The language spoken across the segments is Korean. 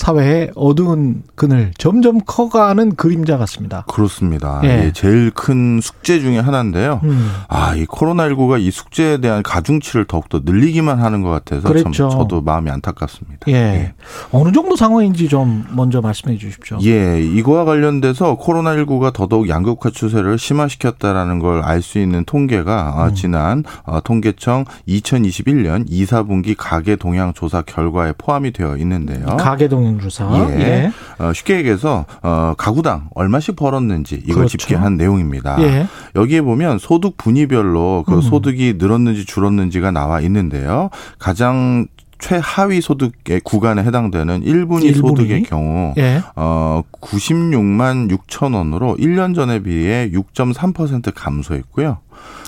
사회의 어두운 그늘 점점 커가는 그림자 같습니다. 그렇습니다. 예. 예, 제일 큰 숙제 중에 하나인데요. 음. 아, 이 코로나19가 이 숙제에 대한 가중치를 더욱더 늘리기만 하는 것 같아서 그랬죠. 참 저도 마음이 안타깝습니다. 예. 어느 정도 상황인지 좀 먼저 말씀해 주십시오. 예, 이거와 관련돼서 코로나19가 더더욱 양극화 추세를 심화시켰다라는 걸 알 수 있는 통계가 아, 음. 지난 어, 통계청 2021년 2, 4분기 가계 동향 조사 결과에 포함이 되어 있는데요. 가계 동행 주사. 예. 예. 어, 쉽게 얘기해서 어, 가구당 얼마씩 벌었는지 이걸 그렇죠. 집계한 내용입니다. 예. 여기에 보면 소득 분위별로 그 음. 소득이 늘었는지 줄었는지가 나와 있는데요. 가장 최하위 소득의 구간에 해당되는 1분위 일분위? 소득의 경우 예. 어 96만 6천 원으로 1년 전에 비해 6.3% 감소했고요.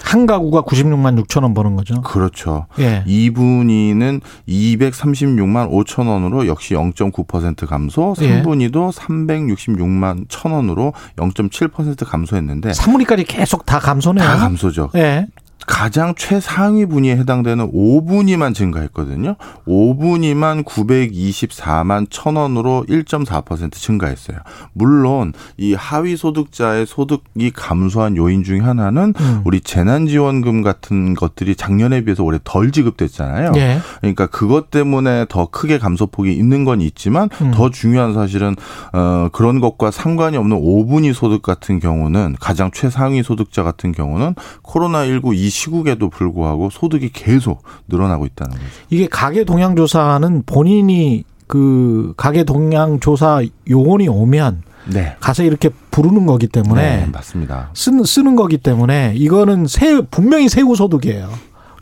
한 가구가 96만 6천 원 버는 거죠. 그렇죠. 예. 2분위는 236만 5천 원으로 역시 0.9% 감소, 예. 3분위도 366만 1천 원으로 0.7% 감소했는데 사물이까지 계속 다 감소네요. 다 감소죠. 예. 가장 최상위 분위에 해당되는 5분위만 증가했거든요. 5분위만 924만 1천 원으로 1.4% 증가했어요. 물론 이 하위 소득자의 소득이 감소한 요인 중에 하나는 음. 우리 재난지원금 같은 것들이 작년에 비해서 올해 덜 지급됐잖아요. 예. 그러니까 그것 때문에 더 크게 감소폭이 있는 건 있지만 음. 더 중요한 사실은 어 그런 것과 상관이 없는 5분위 소득 같은 경우는 가장 최상위 소득자 같은 경우는 코로나 19이 시국에도 불구하고 소득이 계속 늘어나고 있다는 거죠. 이게 가계 동향 조사는 본인이 그 가계 동향 조사 요원이 오면 네. 가서 이렇게 부르는 거기 때문에 네, 맞습니다. 쓰는 쓰는 거기 때문에 이거는 세 분명히 세후 소득이에요.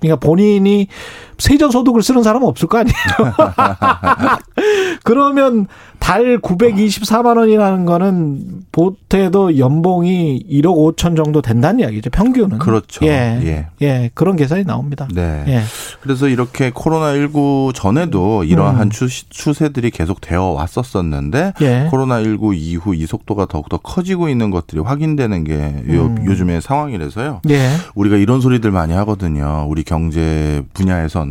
그러니까 본인이 세전 소득을 쓰는 사람은 없을 거 아니에요. 그러면 달 924만 원이라는 거는 보태도 연봉이 1억 5천 정도 된다는 이야기죠. 평균은. 그렇죠. 예. 예. 예. 그런 계산이 나옵니다. 네. 예. 그래서 이렇게 코로나19 전에도 이러한 음. 추, 추세들이 계속 되어 왔었었는데 예. 코로나19 이후 이 속도가 더욱더 커지고 있는 것들이 확인되는 게 요, 음. 요즘의 상황이라서요. 예. 우리가 이런 소리들 많이 하거든요. 우리 경제 분야에서는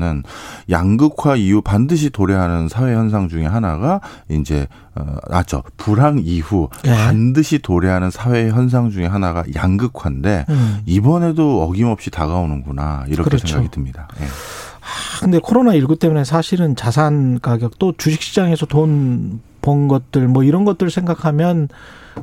양극화 이후 반드시 도래하는 사회 현상 중에 하나가 이제 어, 맞죠. 불황 이후 예. 반드시 도래하는 사회 현상 중에 하나가 양극화인데 음. 이번에도 어김없이 다가오는구나 이렇게 그렇죠. 생각이 듭니다. 예. 아, 근데 코로나 19 때문에 사실은 자산 가격도 주식 시장에서 돈 번 것들 뭐 이런 것들 생각하면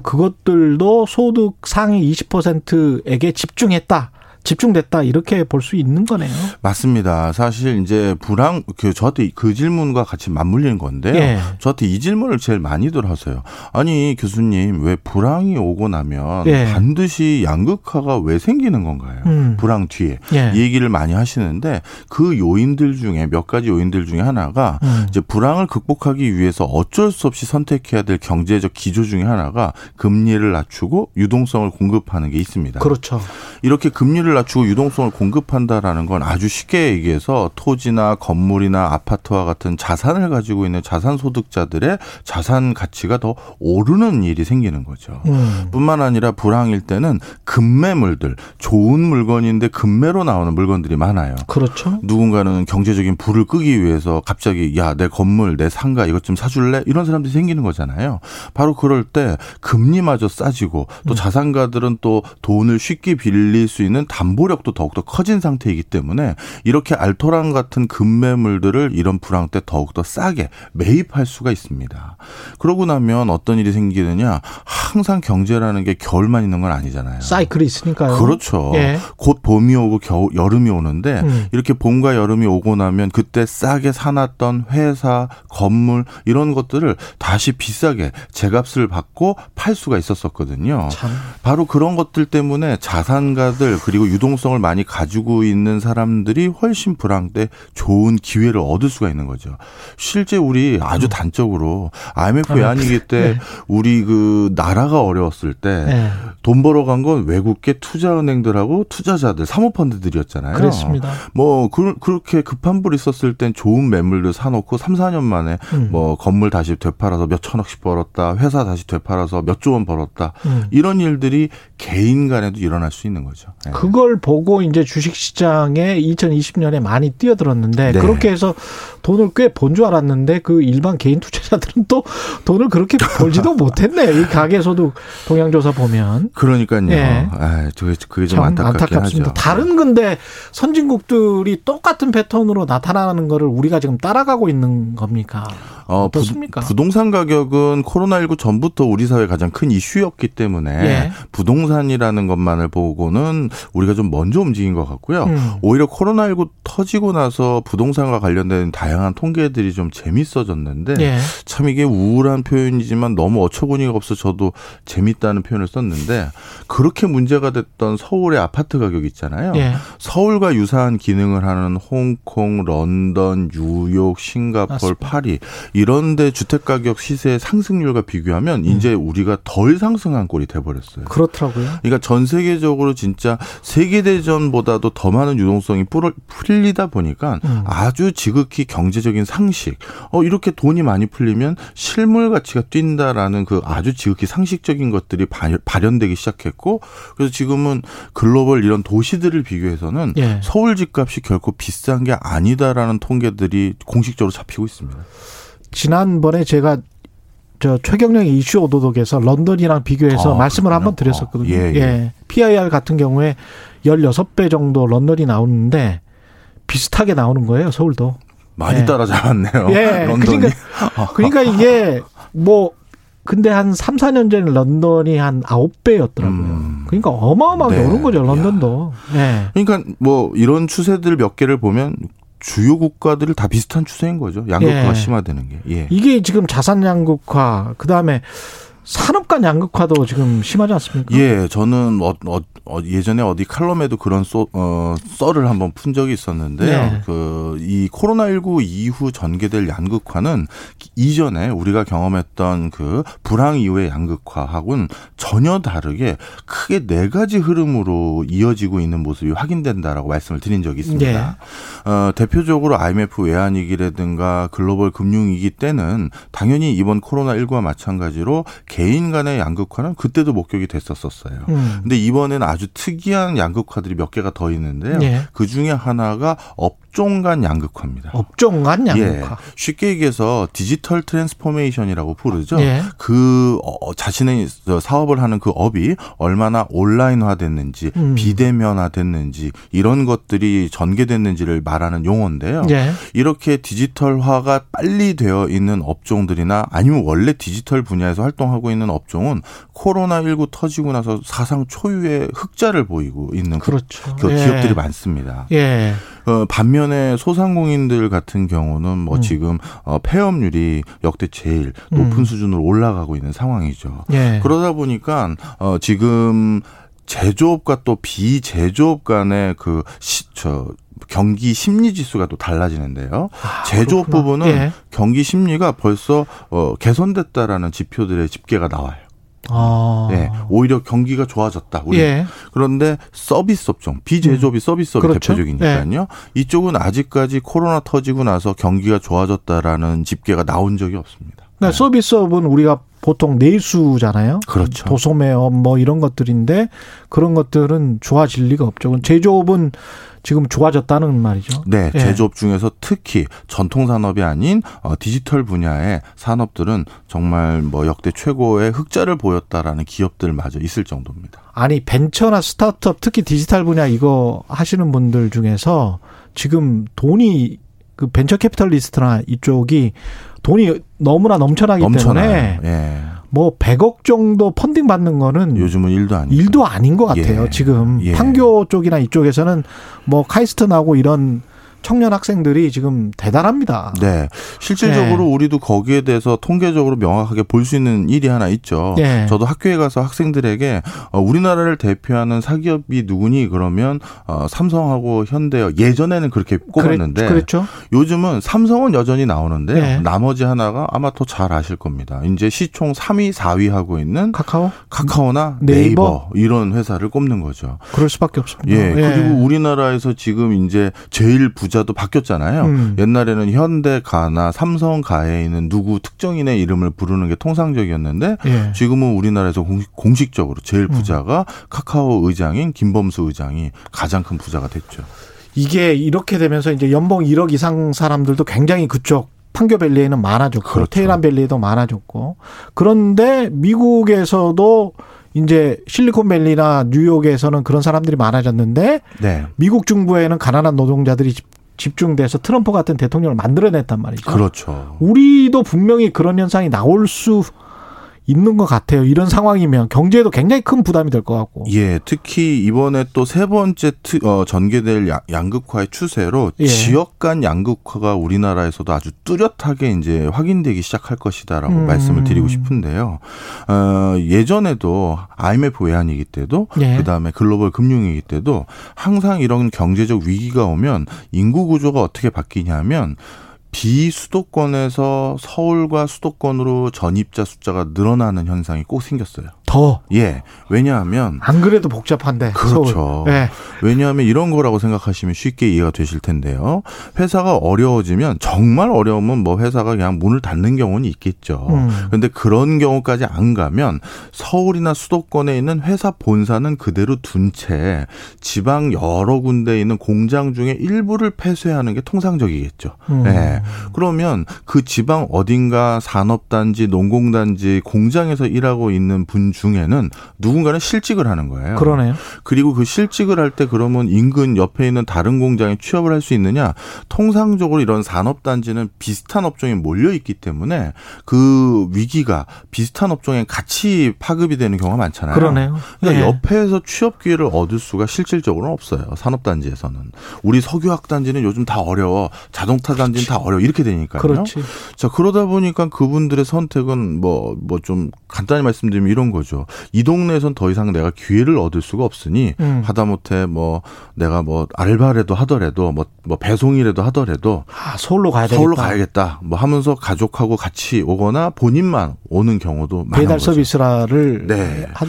그것들도 소득 상위 20%에게 집중했다. 집중됐다. 이렇게 볼 수 있는 거네요. 맞습니다. 사실 이제 불황 그 저한테 그 질문과 같이 맞물리는 건데요. 예. 저한테 이 질문을 제일 많이들 하세요. 아니 교수님 왜 불황이 오고 나면 예. 반드시 양극화가 왜 생기는 건가요? 음. 불황 뒤에 예. 이 얘기를 많이 하시는데 그 요인들 중에 몇 가지 요인들 중에 하나가 음. 이제 불황을 극복하기 위해서 어쩔 수 없이 선택해야 될 경제적 기조 중에 하나가 금리를 낮추고 유동성을 공급하는 게 있습니다. 그렇죠. 이렇게 금리를 낮추고 유동성을 공급한다라는 건 아주 쉽게 얘기해서 토지나 건물이나 아파트와 같은 자산을 가지고 있는 자산 소득자들의 자산 가치가 더 오르는 일이 생기는 거죠. 음. 뿐만 아니라 불황일 때는 금매물들 좋은 물건인데 금매로 나오는 물건들이 많아요. 그렇죠. 누군가는 경제적인 불을 끄기 위해서 갑자기 야 내 건물 내 상가 이것 좀 사줄래 이런 사람들이 생기는 거잖아요. 바로 그럴 때 금리마저 싸지고 또 자산가들은 또 돈을 쉽게 빌릴 수 있는 담 보력도 더욱더 커진 상태이기 때문에 이렇게 알토란 같은 금매물들을 이런 불황 때 더욱더 싸게 매입할 수가 있습니다. 그러고 나면 어떤 일이 생기느냐 항상 경제라는 게 겨울만 있는 건 아니잖아요. 사이클이 있으니까요. 그렇죠. 예. 곧 봄이 오고 겨우 여름이 오는데 음. 이렇게 봄과 여름이 오고 나면 그때 싸게 사놨던 회사, 건물 이런 것들을 다시 비싸게 제값을 받고 팔 수가 있었었거든요. 참. 바로 그런 것들 때문에 자산가들 그리고 유동성을 많이 가지고 있는 사람들이 훨씬 불황 때 좋은 기회를 얻을 수가 있는 거죠. 실제 우리 아주 단적으로 IMF 외환위기 때 네. 우리 그 나라가 어려웠을 때돈 네. 벌어 간 건 외국계 투자은행들하고 투자자들 사모펀드들이었잖아요. 그렇습니다. 뭐 그, 렇게 급한 불 있었을 땐 좋은 매물들 사놓고 3, 4년 만에 음. 뭐 건물 다시 되팔아서 몇 천억씩 벌었다. 회사 다시 되팔아서 몇 조 원 벌었다. 음. 이런 일들이 개인 간에도 일어날 수 있는 거죠. 네. 그걸 보고 이제 주식시장에 2020년에 많이 뛰어들었는데 네. 그렇게 해서 돈을 꽤 본 줄 알았는데 그 일반 개인 투자자들은 또 돈을 그렇게 벌지도 못했네. 이 가계소득 동향조사 보면. 그러니까요. 예. 아, 그게 좀 안타깝긴 하죠. 다른 근데 선진국들이 똑같은 패턴으로 나타나는 거를 우리가 지금 따라가고 있는 겁니까? 어, 어떻습니까? 부, 동산 가격은 코로나19 전부터 우리 사회 가장 큰 이슈였기 때문에 예. 부동산이라는 것만을 보고는 우리가 좀 먼저 움직인 것 같고요. 음. 오히려 코로나19 터지고 나서 부동산과 관련된 다양한 통계들이 좀 재밌어졌는데 예. 참 이게 우울한 표현이지만 너무 어처구니가 없어 저도 재밌다는 표현을 썼는데 그렇게 문제가 됐던 서울의 아파트 가격 있잖아요. 예. 서울과 유사한 기능을 하는 홍콩, 런던, 뉴욕, 싱가폴. 파리 이런데 주택 가격 시세 상승률과 비교하면 음. 이제 우리가 덜 상승한 꼴이 돼버렸어요. 그렇더라고요. 그러니까 전 세계적으로 진짜 세계 대전보다도 더 많은 유동성이 풀리다 보니까 음. 아주 지극히 경제적인 상식. 어 이렇게 돈이 많이 풀리면 실물 가치가 뛴다라는 그 아주 지극히 상식적인 것들이 발현되기 시작했고 그래서 지금은 글로벌 이런 도시들을 비교해서는 예. 서울 집값이 결코 비싼 게 아니다라는 통계들이 공식적으로 잡히고 있습니다. 지난번에 제가 저 최경령의 이슈 오도독에서 런던이랑 비교해서 아, 말씀을 한번 드렸었거든요. 어, 예, 예. 예. PIR 같은 경우에 16배 정도 런던이 나오는데 비슷하게 나오는 거예요, 서울도. 많이 예. 따라잡았네요. 예. 런던이. 그러니까, 그러니까 이게 뭐 근데 한 3, 4년 전에 런던이 한 9배였더라고요. 음. 그러니까 어마어마하게 네. 오른 거죠, 런던도. 네. 그러니까 뭐 이런 추세들 몇 개를 보면 주요 국가들을 다 비슷한 추세인 거죠. 양극화가 예. 심화되는 게. 예. 이게 지금 자산 양극화, 그 다음에 산업 간 양극화도 지금 심하지 않습니까? 예, 저는 어, 어, 어, 예전에 어디 칼럼에도 그런 쏘, 어, 썰을 한번 푼 적이 있었는데요. 네. 그이 코로나19 이후 전개될 양극화는 이전에 우리가 경험했던 그 불황 이후의 양극화하고는 전혀 다르게 크게 네 가지 흐름으로 이어지고 있는 모습이 확인된다라고 말씀을 드린 적이 있습니다. 네. 어, 대표적으로 IMF 외환위기라든가 글로벌 금융위기 때는 당연히 이번 코로나19와 마찬가지로 개인 간의 양극화는 그때도 목격이 됐었었어요. 음. 근데 이번에는 아주 특이한 양극화들이 몇 개가 더 있는데요. 예. 그 중에 하나가 업 업종 간 양극화입니다. 업종 간 양극화. 예. 쉽게 얘기해서 digital transformation이라고 부르죠. 예. 그 어, 자신의 사업을 하는 그 업이 얼마나 온라인화 됐는지, 음. 비대면화 됐는지 이런 것들이 전개됐는지를 말하는 용어인데요. 예. 이렇게 디지털화가 빨리 되어 있는 업종들이나 아니면 원래 디지털 분야에서 활동하고 있는 업종은 코로나19 터지고 나서 사상 초유의 흑자를 보이고 있는 그렇죠. 그 기업들이 예. 많습니다. 예. 어, 반면에 소상공인들 같은 경우는 뭐 음. 지금 어, 폐업률이 역대 제일 높은 음. 수준으로 올라가고 있는 상황이죠. 예. 그러다 보니까 어, 지금 제조업과 또 비제조업 간의 그 시, 저 경기 심리 지수가 또 달라지는데요. 아, 제조업 그렇구나. 부분은 예. 경기 심리가 벌써 어 개선됐다라는 지표들의 집계가 나와요. 아. 네, 오히려 경기가 좋아졌다. 우리. 예. 그런데 서비스 업종, 비제조업이 음. 서비스업이 그렇죠? 대표적이니까요. 예. 이쪽은 아직까지 코로나 터지고 나서 경기가 좋아졌다라는 집계가 나온 적이 없습니다. 그러니까 네. 서비스업은 우리가 보통 내수잖아요. 그렇죠. 도소매업 뭐 이런 것들인데 그런 것들은 좋아질 리가 없죠. 제조업은 지금 좋아졌다는 말이죠. 네, 예. 제조업 중에서 특히 전통 산업이 아닌 어, 디지털 분야의 산업들은 정말 뭐 역대 최고의 흑자를 보였다라는 기업들마저 있을 정도입니다. 아니 벤처나 스타트업 특히 디지털 분야 이거 하시는 분들 중에서 지금 돈이 그 venture capitalist나 이쪽이 돈이 너무나 넘쳐나기 넘쳐나요. 때문에 예. 뭐 100억 정도 펀딩 받는 거는 요즘은 일도 아니 일도 아닌 것 같아요. 예. 지금 예. 판교 쪽이나 이쪽에서는 뭐 카이스트 나고 이런 청년 학생들이 지금 대단합니다. 네. 실질적으로 네. 우리도 거기에 대해서 통계적으로 명확하게 볼 수 있는 일이 하나 있죠. 네. 저도 학교에 가서 학생들에게 어, 우리나라를 대표하는 사기업이 누구니 그러면 어, 삼성하고 현대요. 예전에는 그렇게 꼽았는데 그랬죠. 요즘은 삼성은 여전히 나오는데 네. 나머지 하나가 아마 더 잘 아실 겁니다. 이제 시총 3위, 4위 하고 있는 카카오, 카카오나 네이버, 네이버 이런 회사를 꼽는 거죠. 그럴 수밖에 없습니다. 예. 그리고 우리나라에서 지금 이제 제일 부자 도 바뀌었잖아요. 음. 옛날에는 현대가나 삼성가에 있는 누구 특정인의 이름을 부르는 게 통상적이었는데 예. 지금은 우리나라에서 공식, 적으로 제일 음. 부자가 음. 카카오 의장인 김범수 의장이 가장 큰 부자가 됐죠. 이게 이렇게 되면서 이제 연봉 1억 이상 사람들도 굉장히 그쪽 판교밸리에는 많아졌고 그렇죠. 테헤란밸리에도 많아졌고 그런데 미국에서도 이제 실리콘밸리나 뉴욕에서는 그런 사람들이 많아졌는데 네. 미국 중부에는 가난한 노동자들이 집중돼서 트럼프 같은 대통령을 만들어냈단 말이죠. 그렇죠. 우리도 분명히 그런 현상이 나올 수 있는 것 같아요. 이런 상황이면 경제에도 굉장히 큰 부담이 될 것 같고. 예, 특히 이번에 또 세 번째 트, 어, 전개될 양 극화의 추세로 예. 지역 간 양극화가 우리나라에서도 아주 뚜렷하게 이제 확인되기 시작할 것이다라고 음. 말씀을 드리고 싶은데요. 어, 예전에도 IMF 외환위기 때도 예. 그다음에 글로벌 금융위기 때도 항상 이런 경제적 위기가 오면 인구 구조가 어떻게 바뀌냐면 비수도권에서 서울과 수도권으로 전입자 숫자가 늘어나는 현상이 꼭 생겼어요. 더. 예. 왜냐하면 안 그래도 복잡한데. 그렇죠. 네. 왜냐하면 이런 거라고 생각하시면 쉽게 이해가 되실 텐데요. 회사가 어려워지면 정말 어려우면 뭐 회사가 그냥 문을 닫는 경우는 있겠죠. 음. 그런데 그런 경우까지 안 가면 서울이나 수도권에 있는 회사 본사는 그대로 둔 채 지방 여러 군데 있는 공장 중에 일부를 폐쇄하는 게 통상적이겠죠. 음. 네. 그러면 그 지방 어딘가 산업단지, 농공단지, 공장에서 일하고 있는 분 중에는 누군가는 실직을 하는 거예요. 그러네요. 그리고 그 실직을 할 때 그러면 인근 옆에 있는 다른 공장에 취업을 할 수 있느냐? 통상적으로 이런 산업단지는 비슷한 업종에 몰려 있기 때문에 그 위기가 비슷한 업종에 같이 파급이 되는 경우가 많잖아요. 그러네요. 그러니까 네. 옆에서 취업 기회를 얻을 수가 실질적으로는 없어요. 산업단지에서는. 우리 석유학 단지는 요즘 다 어려워. 자동차 단지는 다 어려워. 이렇게 되니까요. 그렇지. 자, 그러다 보니까 그분들의 선택은 뭐, 뭐 좀 간단히 말씀드리면 이런 거죠. 이 동네에선 더 이상 내가 기회를 얻을 수가 없으니 음. 하다못해 뭐 내가 뭐 알바라도 하더라도 뭐, 뭐 배송이라도 하더라도 아, 서울로 가야 되겠다. 서울로 가야겠다. 뭐 하면서 가족하고 같이 오거나 본인만 오는 경우도 많은 배달 서비스라를 네. 하,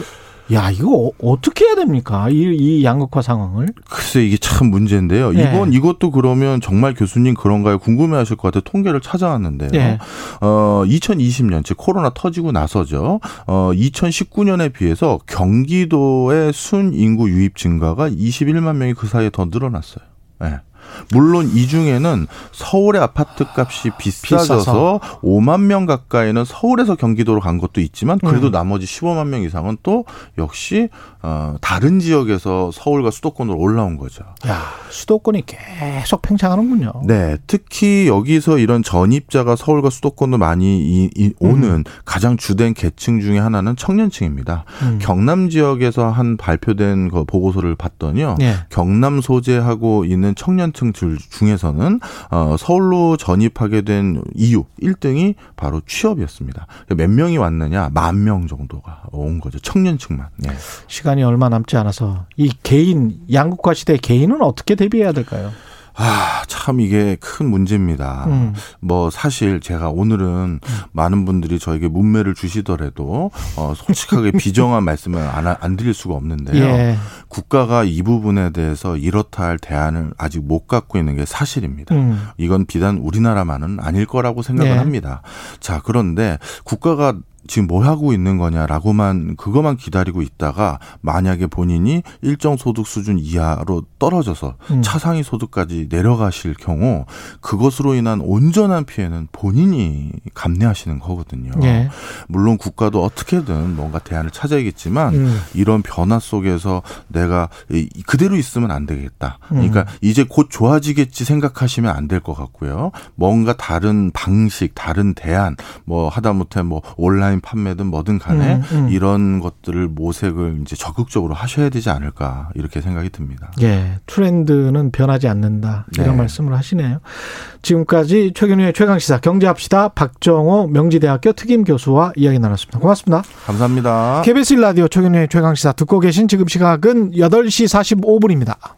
야, 이거 어, 떻게 해야 됩니까? 이, 이 양극화 상황을? 글쎄, 이게 참 문제인데요. 네. 이번 이것도 그러면 정말 교수님 그런가요? 궁금해 하실 것 같아요. 통계를 찾아왔는데요. 네. 어, 2020년, 즉 코로나 터지고 나서죠. 어, 2019년에 비해서 경기도의 순 인구 유입 증가가 21만 명이 그 사이에 더 늘어났어요. 네. 물론 이 중에는 서울의 아파트 값이 비싸져서 비싸서. 5만 명 가까이는 서울에서 경기도로 간 것도 있지만 그래도 음. 나머지 15만 명 이상은 또 역시 어 다른 지역에서 서울과 수도권으로 올라온 거죠. 야, 수도권이 계속 팽창하는군요. 네, 특히 여기서 이런 전입자가 서울과 수도권으로 많이 이, 이 오는 음. 가장 주된 계층 중에 하나는 청년층입니다. 음. 경남 지역에서 한 발표된 그 보고서를 봤더니요. 네. 경남 소재하고 있는 청년 층 중에서는 어, 서울로 전입하게 된 이유 1등이 바로 취업이었습니다. 몇 명이 왔느냐? 만 명 정도가 온 거죠. 청년층만. 네. 시간이 얼마 남지 않아서 이 개인 양국화 시대 개인은 어떻게 대비해야 될까요? 아, 참 이게 큰 문제입니다. 음. 뭐 사실 제가 오늘은 음. 많은 분들이 저에게 문매를 주시더라도 어 솔직하게 비정한 말씀을 안, 안 드릴 수가 없는데요. 예. 국가가 이 부분에 대해서 이렇다 할 대안을 아직 못 갖고 있는 게 사실입니다. 음. 이건 비단 우리나라만은 아닐 거라고 생각을 예. 합니다. 자, 그런데 국가가 지금 뭐 하고 있는 거냐라고만 그것만 기다리고 있다가 만약에 본인이 일정 소득 수준 이하로 떨어져서 음. 차상위 소득까지 내려가실 경우 그것으로 인한 온전한 피해는 본인이 감내하시는 거거든요. 예. 물론 국가도 어떻게든 뭔가 대안을 찾아야겠지만 음. 이런 변화 속에서 내가 그대로 있으면 안 되겠다. 그러니까 음. 이제 곧 좋아지겠지 생각하시면 안 될 것 같고요. 뭔가 다른 방식, 다른 대안, 뭐 하다못해 뭐 온라인 온라인 판매든 뭐든 간에 음, 음. 이런 것들을 모색을 이제 적극적으로 하셔야 되지 않을까 이렇게 생각이 듭니다. 예, 트렌드는 변하지 않는다. 이런 네. 말씀을 하시네요. 지금까지 최경영의 최강 시사 경제합시다. 박정호 명지대학교 특임 교수와 이야기 나눴습니다. 고맙습니다. 감사합니다. KBS 1라디오 최경영의 최강 시사 듣고 계신 지금 시각은 8시 45분입니다.